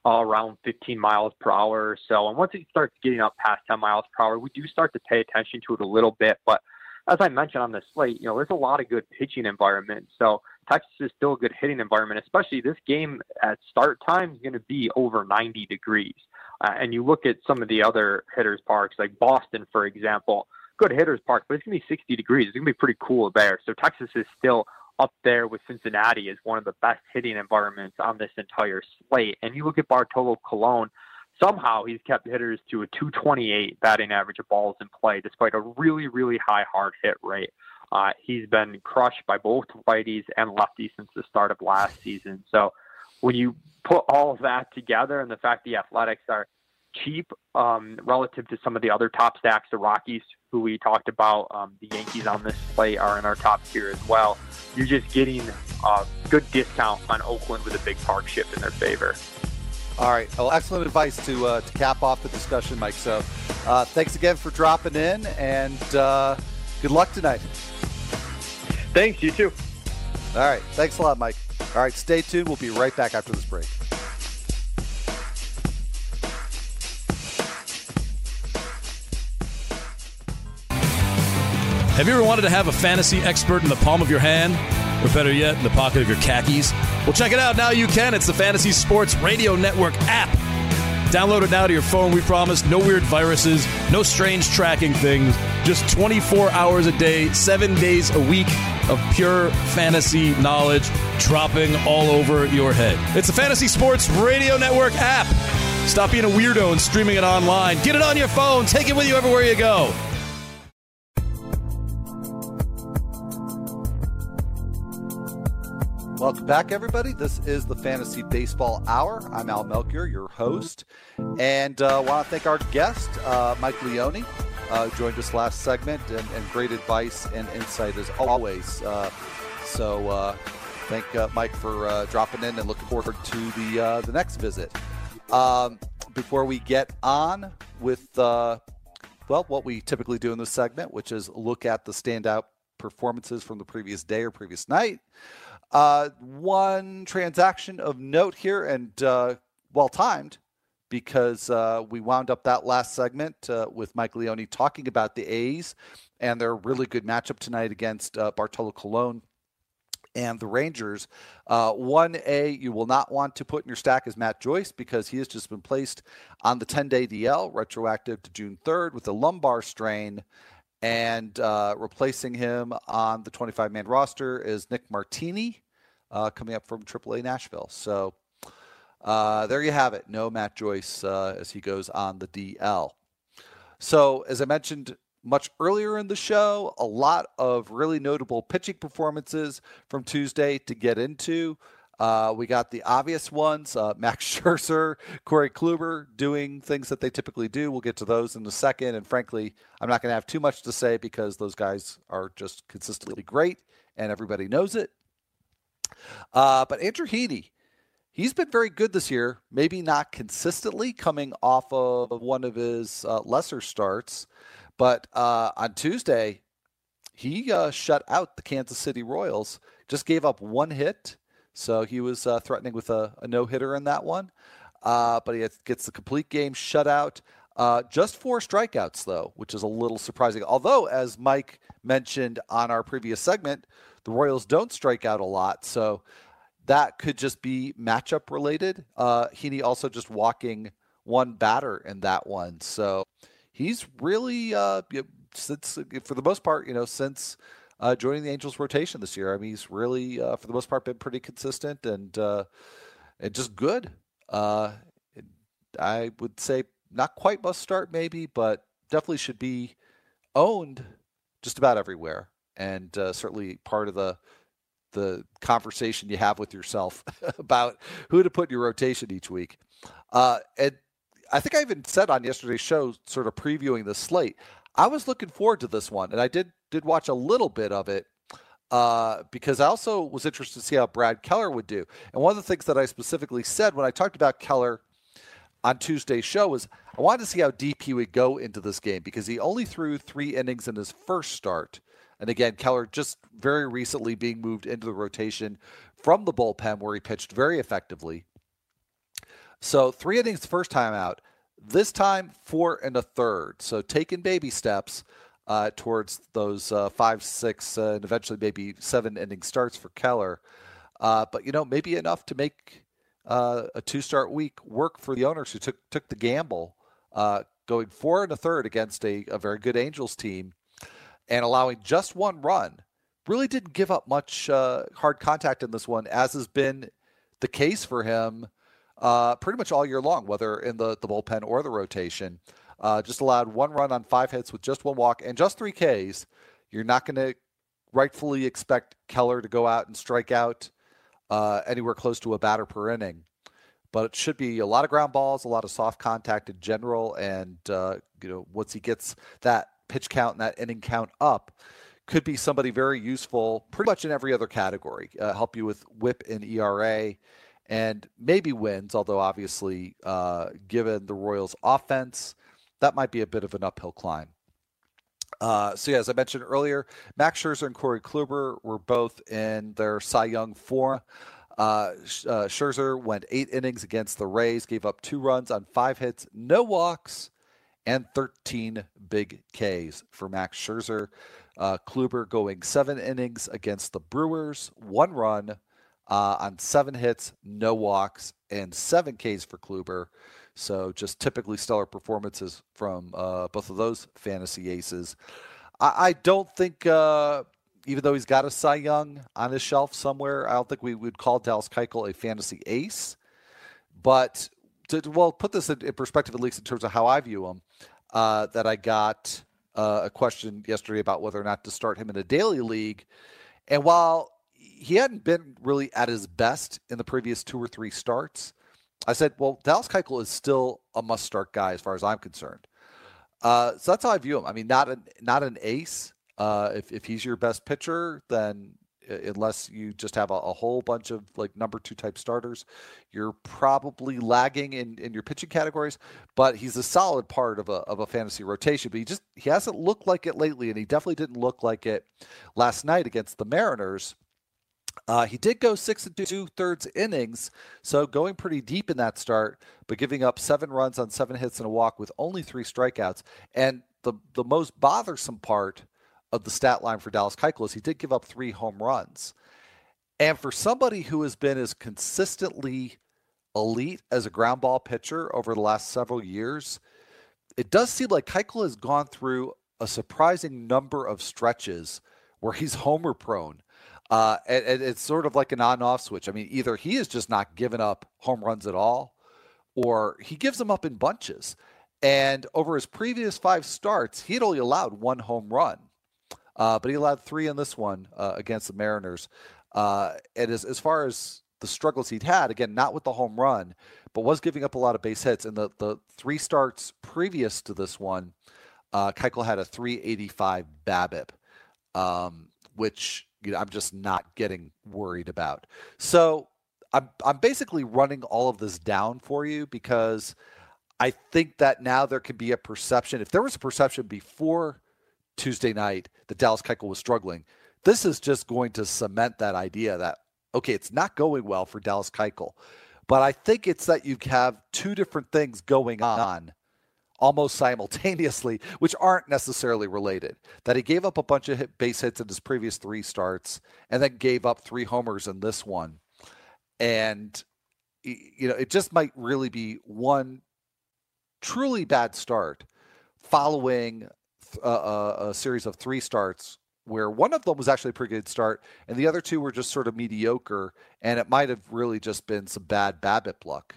uh, around 15 miles per hour or so. And once it starts getting up past 10 miles per hour, we do start to pay attention to it a little bit. But as I mentioned on the slate, you know, there's a lot of good pitching environments. So Texas is still a good hitting environment, especially this game at start time is going to be over 90 degrees. Uh, and you look at some of the other hitters parks, like Boston, for example, good hitters park, but it's going to be 60 degrees. It's going to be pretty cool there. So Texas is still up there with Cincinnati as one of the best hitting environments on this entire slate. And you look at Bartolo Colon, somehow he's kept hitters to a 228 batting average of balls in play, despite a really, really high hard hit rate. Uh, he's been crushed by both righties and lefties since the start of last season. So when you put all of that together and the fact the Athletics are cheap um, relative to some of the other top stacks, the Rockies, who we talked about, um, the Yankees on this play are in our top tier as well. You're just getting a good discount on Oakland with a big park shift in their favor. All right. Well, excellent advice to uh, to cap off the discussion, Mike. So, uh, thanks again for dropping in, and uh, good luck tonight. Thanks. You too. All right. Thanks a lot, Mike. All right. Stay tuned. We'll be right back after this break. Have you ever wanted to have a fantasy expert in the palm of your hand? Or better yet, in the pocket of your khakis? Well, check it out. Now you can. It's the Fantasy Sports Radio Network app. Download it now to your phone. We promise no weird viruses, no strange tracking things, just 24 hours a day, seven days a week of pure fantasy knowledge dropping all over your head. It's the Fantasy Sports Radio Network app. Stop being a weirdo and streaming it online. Get it on your phone. Take it with you everywhere you go. Welcome back, everybody. This is the Fantasy Baseball Hour. I'm Al Melchior, your host, and uh, want to thank our guest, uh, Mike Leone, uh, joined us last segment, and, and, great advice and insight as always. Uh, so, uh, thank uh, Mike for dropping in, and looking forward to the the next visit. Um, before we get on with well, what we typically do in this segment, which is look at the standout performances from the previous day or previous night. Uh, one transaction of note here and uh, well timed because uh, we wound up that last segment uh, with Mike Leone talking about the A's and their really good matchup tonight against uh, Bartolo Colon and the Rangers. Uh, one A you will not want to put in your stack is Matt Joyce because he has just been placed on the 10 day DL, retroactive to June 3rd, with a lumbar strain. And uh, replacing him on the 25 man roster is Nick Martini, uh, coming up from AAA Nashville. So uh, there you have it. No Matt Joyce uh, as he goes on the DL. So, as I mentioned much earlier in the show, a lot of really notable pitching performances from Tuesday to get into. Uh, we got the obvious ones uh, Max Scherzer, Corey Kluber doing things that they typically do. We'll get to those in a second. And frankly, I'm not going to have too much to say because those guys are just consistently great and everybody knows it. Uh, but Andrew Heaney, he's been very good this year, maybe not consistently coming off of one of his uh, lesser starts. But uh, on Tuesday, he uh, shut out the Kansas City Royals, just gave up one hit so he was uh, threatening with a, a no hitter in that one. Uh, but he gets the complete game shutout. Uh, just four strikeouts, though, which is a little surprising. Although, as Mike mentioned on our previous segment, the Royals don't strike out a lot. So that could just be matchup related. Uh, Heaney also just walking one batter in that one. So he's really, uh, since, for the most part, you know, since uh, joining the Angels rotation this year. I mean, he's really, uh, for the most part, been pretty consistent and uh, and just good. Uh, I would say not quite must start, maybe, but definitely should be owned just about everywhere, and uh, certainly part of the the conversation you have with yourself about who to put in your rotation each week. Uh, and I think I even said on yesterday's show, sort of previewing the slate, I was looking forward to this one, and I did did watch a little bit of it uh, because I also was interested to see how Brad Keller would do. And one of the things that I specifically said when I talked about Keller on Tuesday's show was I wanted to see how deep he would go into this game because he only threw three innings in his first start. And again, Keller just very recently being moved into the rotation from the bullpen where he pitched very effectively. So three innings first time out. This time four and a third. So taking baby steps uh, towards those uh, five, six, uh, and eventually maybe seven inning starts for Keller. Uh, but you know, maybe enough to make uh, a two-start week work for the owners who took took the gamble, uh, going four and a third against a, a very good Angels team, and allowing just one run. Really didn't give up much hard contact in this one, as has been the case for him pretty much all year long, whether in the the bullpen or the rotation. Uh, just allowed one run on five hits with just one walk and just three Ks. You're not going to rightfully expect Keller to go out and strike out uh, anywhere close to a batter per inning. But it should be a lot of ground balls, a lot of soft contact in general, and uh, you know once he gets that pitch count and that inning count up, could be somebody very useful, pretty much in every other category. Uh, help you with WHIP and ERA, and maybe wins. Although obviously, uh, given the Royals' offense that might be a bit of an uphill climb. Uh, so yeah, as I mentioned earlier, Max Scherzer and Corey Kluber were both in their Cy Young form. Uh, uh, Scherzer went eight innings against the Rays, gave up two runs on five hits, no walks, and 13 big Ks for Max Scherzer. Uh, Kluber going seven innings against the Brewers, one run uh, on seven hits, no walks, and seven Ks for Kluber. So just typically stellar performances from uh, both of those fantasy aces. I, I don't think, uh, even though he's got a Cy Young on his shelf somewhere, I don't think we would call Dallas Keuchel a fantasy ace. But to, well, put this in, perspective, at least in terms of how I view him, uh, that I got uh, a question yesterday about whether or not to start him in a daily league. And while he hadn't been really at his best in the previous two or three starts, I said, well, Dallas Keuchel is still a must-start guy as far as I'm concerned. Uh, so that's how I view him. I mean, not an not an ace. Uh, if if he's your best pitcher, then unless you just have a, a, whole bunch of like number two type starters, you're probably lagging in, in your pitching categories. But he's a solid part of a of a fantasy rotation. But he just he hasn't looked like it lately, and he definitely didn't look like it last night against the Mariners. Uh, he did go six and two thirds innings, so going pretty deep in that start, but giving up seven runs on seven hits and a walk with only three strikeouts. And the the most bothersome part of the stat line for Dallas Keuchel is he did give up three home runs. And for somebody who has been as consistently elite as a ground ball pitcher over the last several years, it does seem like Keuchel has gone through a surprising number of stretches where he's homer prone uh, and, and, it's sort of like an on-off switch. I mean, either he is just not giving up home runs at all, or he gives them up in bunches. And over his previous five starts, he had only allowed one home run, uh, but he allowed three in this one uh, against the Mariners. Uh, and as, as far as the struggles he'd had, again, not with the home run, but was giving up a lot of base hits. And the, the three starts previous to this one, uh, Keuchel had a 385 BABIP, um, which you know, I'm just not getting worried about. So I'm I'm basically running all of this down for you because I think that now there could be a perception. If there was a perception before Tuesday night that Dallas Keuchel was struggling, this is just going to cement that idea that okay, it's not going well for Dallas Keuchel. But I think it's that you have two different things going on almost simultaneously, which aren't necessarily related. That he gave up a bunch of hit base hits in his previous three starts and then gave up three homers in this one. And, you know, it just might really be one truly bad start following a, a, series of three starts where one of them was actually a pretty good start and the other two were just sort of mediocre and it might have really just been some bad BABIP luck.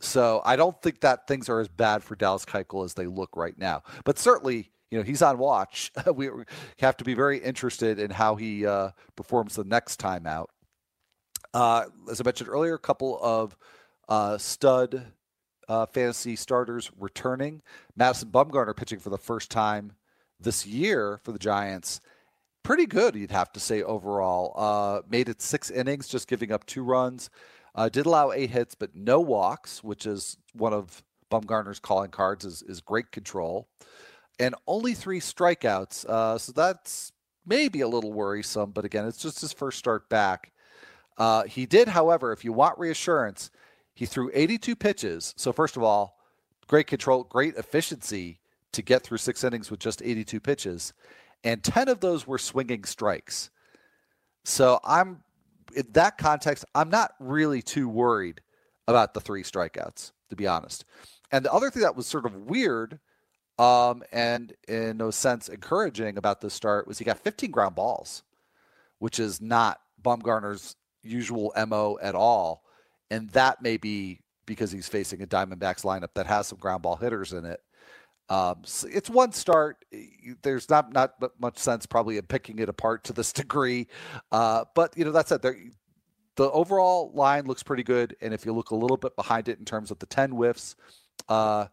So I don't think that things are as bad for Dallas Keuchel as they look right now. But certainly, you know, he's on watch. we have to be very interested in how he uh, performs the next time out. Uh, as I mentioned earlier, a couple of uh, stud uh, fantasy starters returning. Madison Bumgarner pitching for the first time this year for the Giants. Pretty good, you'd have to say overall. Uh, made it six innings, just giving up two runs. Uh, did allow eight hits, but no walks, which is one of Bumgarner's calling cards, is, is great control. And only three strikeouts. Uh, so that's maybe a little worrisome, but again, it's just his first start back. Uh, he did, however, if you want reassurance, He threw 82 pitches. So, first of all, great control, great efficiency to get through six innings with just 82 pitches. And 10 of those were swinging strikes. So, I'm in that context, I'm not really too worried about the three strikeouts, to be honest. And the other thing that was sort of weird um, and in no sense encouraging about this start was he got 15 ground balls, which is not Bumgarner's usual MO at all. And that may be because he's facing a Diamondbacks lineup that has some ground ball hitters in it. Um, so it's one start. There's not not much sense probably in picking it apart to this degree, uh, but you know that's it. The overall line looks pretty good, and if you look a little bit behind it in terms of the ten whiffs, uh,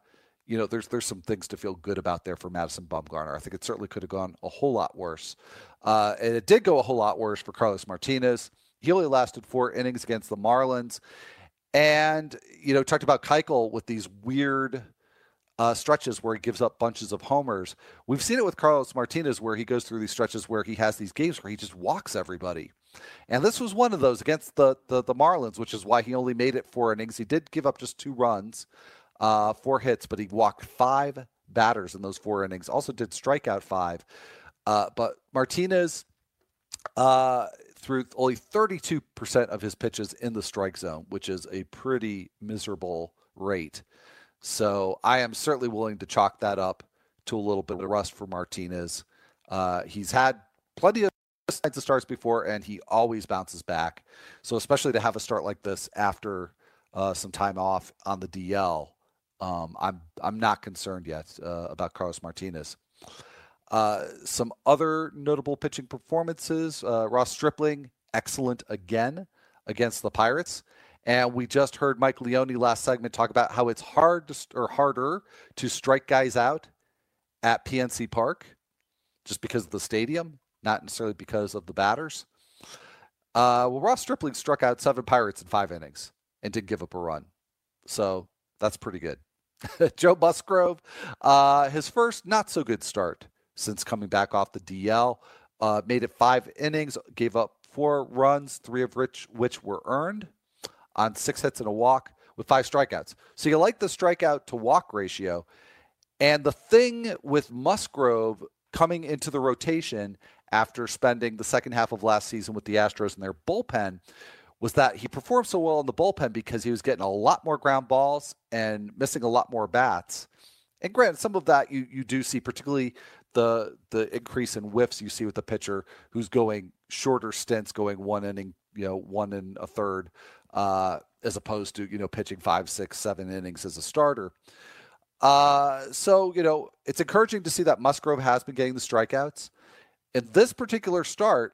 you know there's there's some things to feel good about there for Madison Bumgarner. I think it certainly could have gone a whole lot worse, uh, and it did go a whole lot worse for Carlos Martinez. He only lasted four innings against the Marlins, and you know talked about Keuchel with these weird uh, stretches where he gives up bunches of homers. We've seen it with Carlos Martinez where he goes through these stretches where he has these games where he just walks everybody. And this was one of those against the, the, the Marlins, which is why he only made it four innings. He did give up just two runs, uh, four hits, but he walked five batters in those four innings. Also did strike out five. Uh, but Martinez uh, threw only 32% of his pitches in the strike zone, which is a pretty miserable rate. So I am certainly willing to chalk that up to a little bit of rust for Martinez. Uh, he's had plenty of of starts before, and he always bounces back. So especially to have a start like this after uh, some time off on the DL, um, I'm I'm not concerned yet uh, about Carlos Martinez. Uh, some other notable pitching performances: uh, Ross Stripling, excellent again against the Pirates. And we just heard Mike Leone last segment talk about how it's hard to, or harder to strike guys out at PNC Park just because of the stadium, not necessarily because of the batters. Uh, well, Ross Stripling struck out seven Pirates in five innings and didn't give up a run. So that's pretty good. Joe Musgrove, uh, his first not so good start since coming back off the DL, uh, made it five innings, gave up four runs, three of which which were earned on six hits and a walk with five strikeouts. So you like the strikeout to walk ratio. And the thing with Musgrove coming into the rotation after spending the second half of last season with the Astros in their bullpen was that he performed so well in the bullpen because he was getting a lot more ground balls and missing a lot more bats. And granted, some of that you you do see, particularly the the increase in whiffs you see with the pitcher who's going shorter stints, going one inning, you know, one and a third uh, as opposed to you know pitching five, six, seven innings as a starter. Uh, so you know it's encouraging to see that Musgrove has been getting the strikeouts. In this particular start,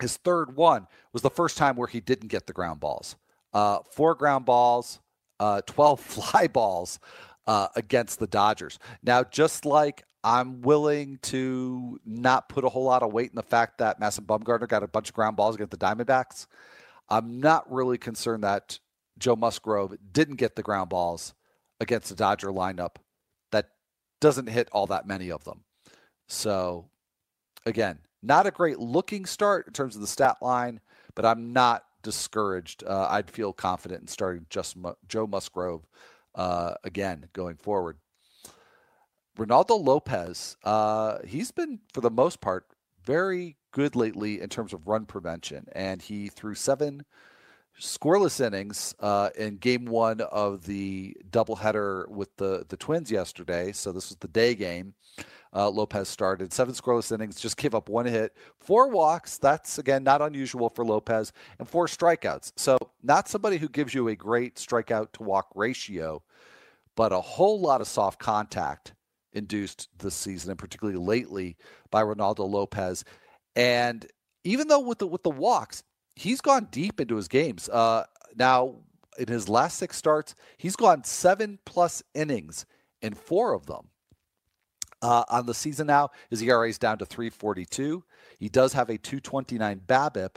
his third one was the first time where he didn't get the ground balls. Uh, four ground balls, uh, 12 fly balls uh, against the Dodgers. Now, just like I'm willing to not put a whole lot of weight in the fact that Madison Bumgarner got a bunch of ground balls against the Diamondbacks. I'm not really concerned that Joe Musgrove didn't get the ground balls against the Dodger lineup that doesn't hit all that many of them. So, again, not a great looking start in terms of the stat line, but I'm not discouraged. Uh, I'd feel confident in starting just Mu- Joe Musgrove uh, again going forward. Reynaldo Lopez, uh, he's been, for the most part, very good lately in terms of run prevention, and he threw seven scoreless innings uh, in Game One of the doubleheader with the the Twins yesterday. So this was the day game. Uh, Lopez started seven scoreless innings, just gave up one hit, four walks. That's again not unusual for Lopez, and four strikeouts. So not somebody who gives you a great strikeout to walk ratio, but a whole lot of soft contact induced this season, and particularly lately by Reynaldo Lopez. And even though with the with the walks, he's gone deep into his games. Uh, now in his last six starts, he's gone seven plus innings in four of them. Uh, on the season now, his ERA is down to 342. He does have a 229 BABIP,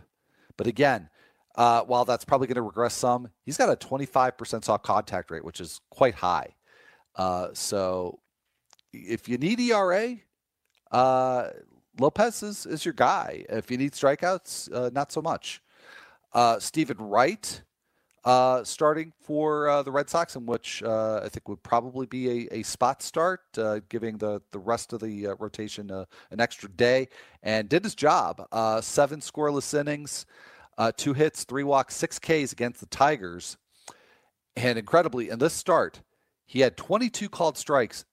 but again, uh, while that's probably going to regress some, he's got a 25% soft contact rate, which is quite high. Uh, so if you need ERA, uh, Lopez is, is your guy. If you need strikeouts, uh, not so much. Uh, Steven Wright, uh, starting for uh, the Red Sox, in which uh, I think would probably be a, a spot start, uh, giving the, the rest of the uh, rotation uh, an extra day, and did his job. seven scoreless innings, two hits, three walks, six Ks against the Tigers. And incredibly, in this start, he had 22 called strikes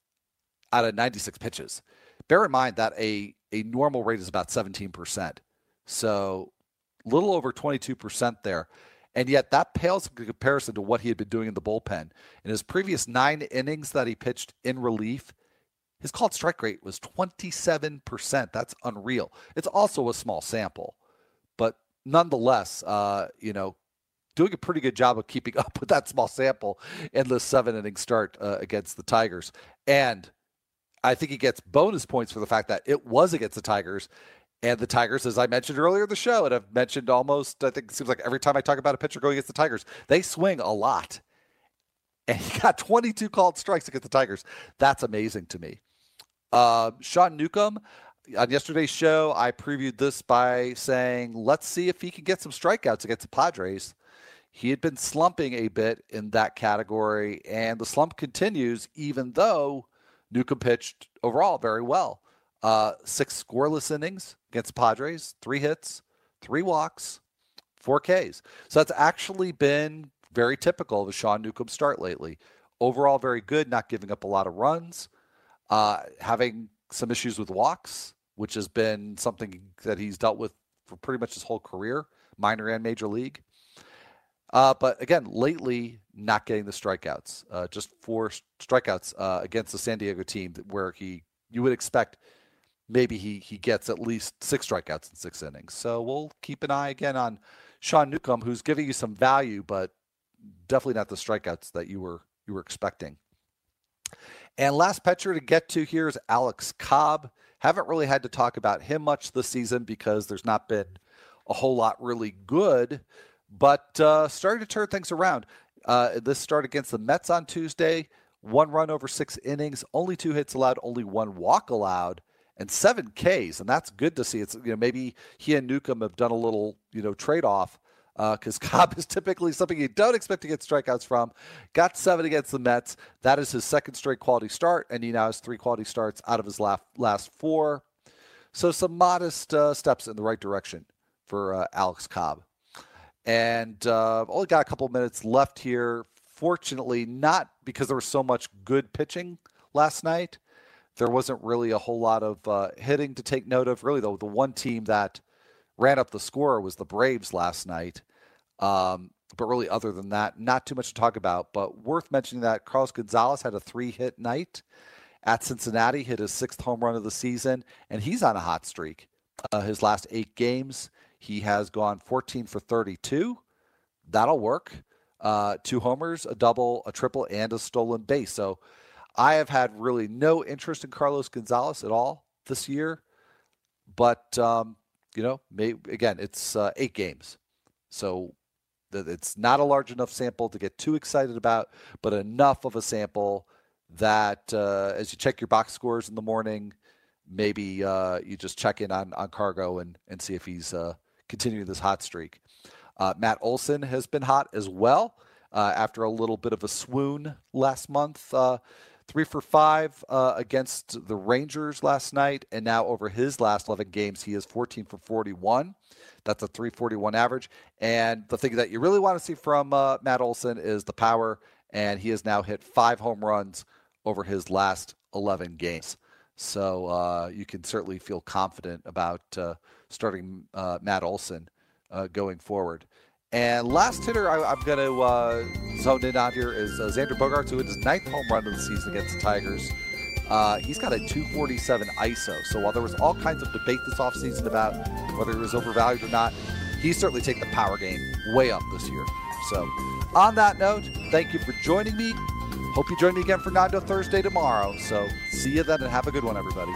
out of 96 pitches. Bear in mind that a, a normal rate is about 17%. So a little over 22% there. And yet that pales in comparison to what he had been doing in the bullpen. In his previous nine innings that he pitched in relief, his called strike rate was 27%. That's unreal. It's also a small sample, but nonetheless, uh, you know, doing a pretty good job of keeping up with that small sample in the seven inning start uh, against the Tigers. And I think he gets bonus points for the fact that it was against the Tigers and the Tigers, as I mentioned earlier in the show, and I've mentioned almost, I think it seems like every time I talk about a pitcher going against the Tigers, they swing a lot. And he got 22 called strikes against the Tigers. That's amazing to me. Uh, Sean Newcomb, on yesterday's show, I previewed this by saying, let's see if he can get some strikeouts against the Padres. He had been slumping a bit in that category, and the slump continues, even though Newcomb pitched overall very well. Uh, six scoreless innings against Padres, three hits, three walks, four Ks. So that's actually been very typical of a Sean Newcomb start lately. Overall, very good, not giving up a lot of runs, uh, having some issues with walks, which has been something that he's dealt with for pretty much his whole career, minor and major league. Uh, but again, lately, not getting the strikeouts, uh, just four strikeouts uh, against the San Diego team where he you would expect maybe he he gets at least six strikeouts in six innings. So we'll keep an eye again on Sean Newcomb, who's giving you some value, but definitely not the strikeouts that you were you were expecting. And last pitcher to get to here is Alex Cobb. Haven't really had to talk about him much this season because there's not been a whole lot really good, but uh, starting to turn things around. Uh, this start against the Mets on Tuesday, one run over six innings, only two hits allowed, only one walk allowed and seven Ks, and that's good to see. It's you know maybe he and Newcomb have done a little you know trade off because uh, Cobb is typically something you don't expect to get strikeouts from. Got seven against the Mets. That is his second straight quality start, and he now has three quality starts out of his last last four. So some modest uh, steps in the right direction for uh, Alex Cobb. And uh, only got a couple minutes left here. Fortunately, not because there was so much good pitching last night there wasn't really a whole lot of uh, hitting to take note of. Really, though, the one team that ran up the score was the Braves last night. Um, but really, other than that, not too much to talk about. But worth mentioning that Carlos Gonzalez had a three hit night at Cincinnati, hit his sixth home run of the season, and he's on a hot streak. Uh, his last eight games, he has gone 14 for 32. That'll work. Uh, two homers, a double, a triple, and a stolen base. So I have had really no interest in Carlos Gonzalez at all this year, but um, you know, may, again, it's uh, eight games, so th- it's not a large enough sample to get too excited about, but enough of a sample that uh, as you check your box scores in the morning, maybe uh, you just check in on on Cargo and and see if he's uh, continuing this hot streak. Uh, Matt Olson has been hot as well uh, after a little bit of a swoon last month three for five uh, against the Rangers last night, and now over his last 11 games, he is 14 for 41. That's a 341 average. And the thing that you really want to see from uh, Matt Olson is the power, and he has now hit five home runs over his last 11 games. So uh, you can certainly feel confident about uh, starting uh, Matt Olson uh, going forward. And last hitter I, am going to uh, zone in on here is uh, Xander Bogaerts, who hit his ninth home run of the season against the Tigers. He's got a 247 ISO. So while there was all kinds of debate this offseason about whether he was overvalued or not, he's certainly taken the power game way up this year. So on that note, thank you for joining me. Hope you join me again for Nando Thursday tomorrow. So see you then and have a good one, everybody.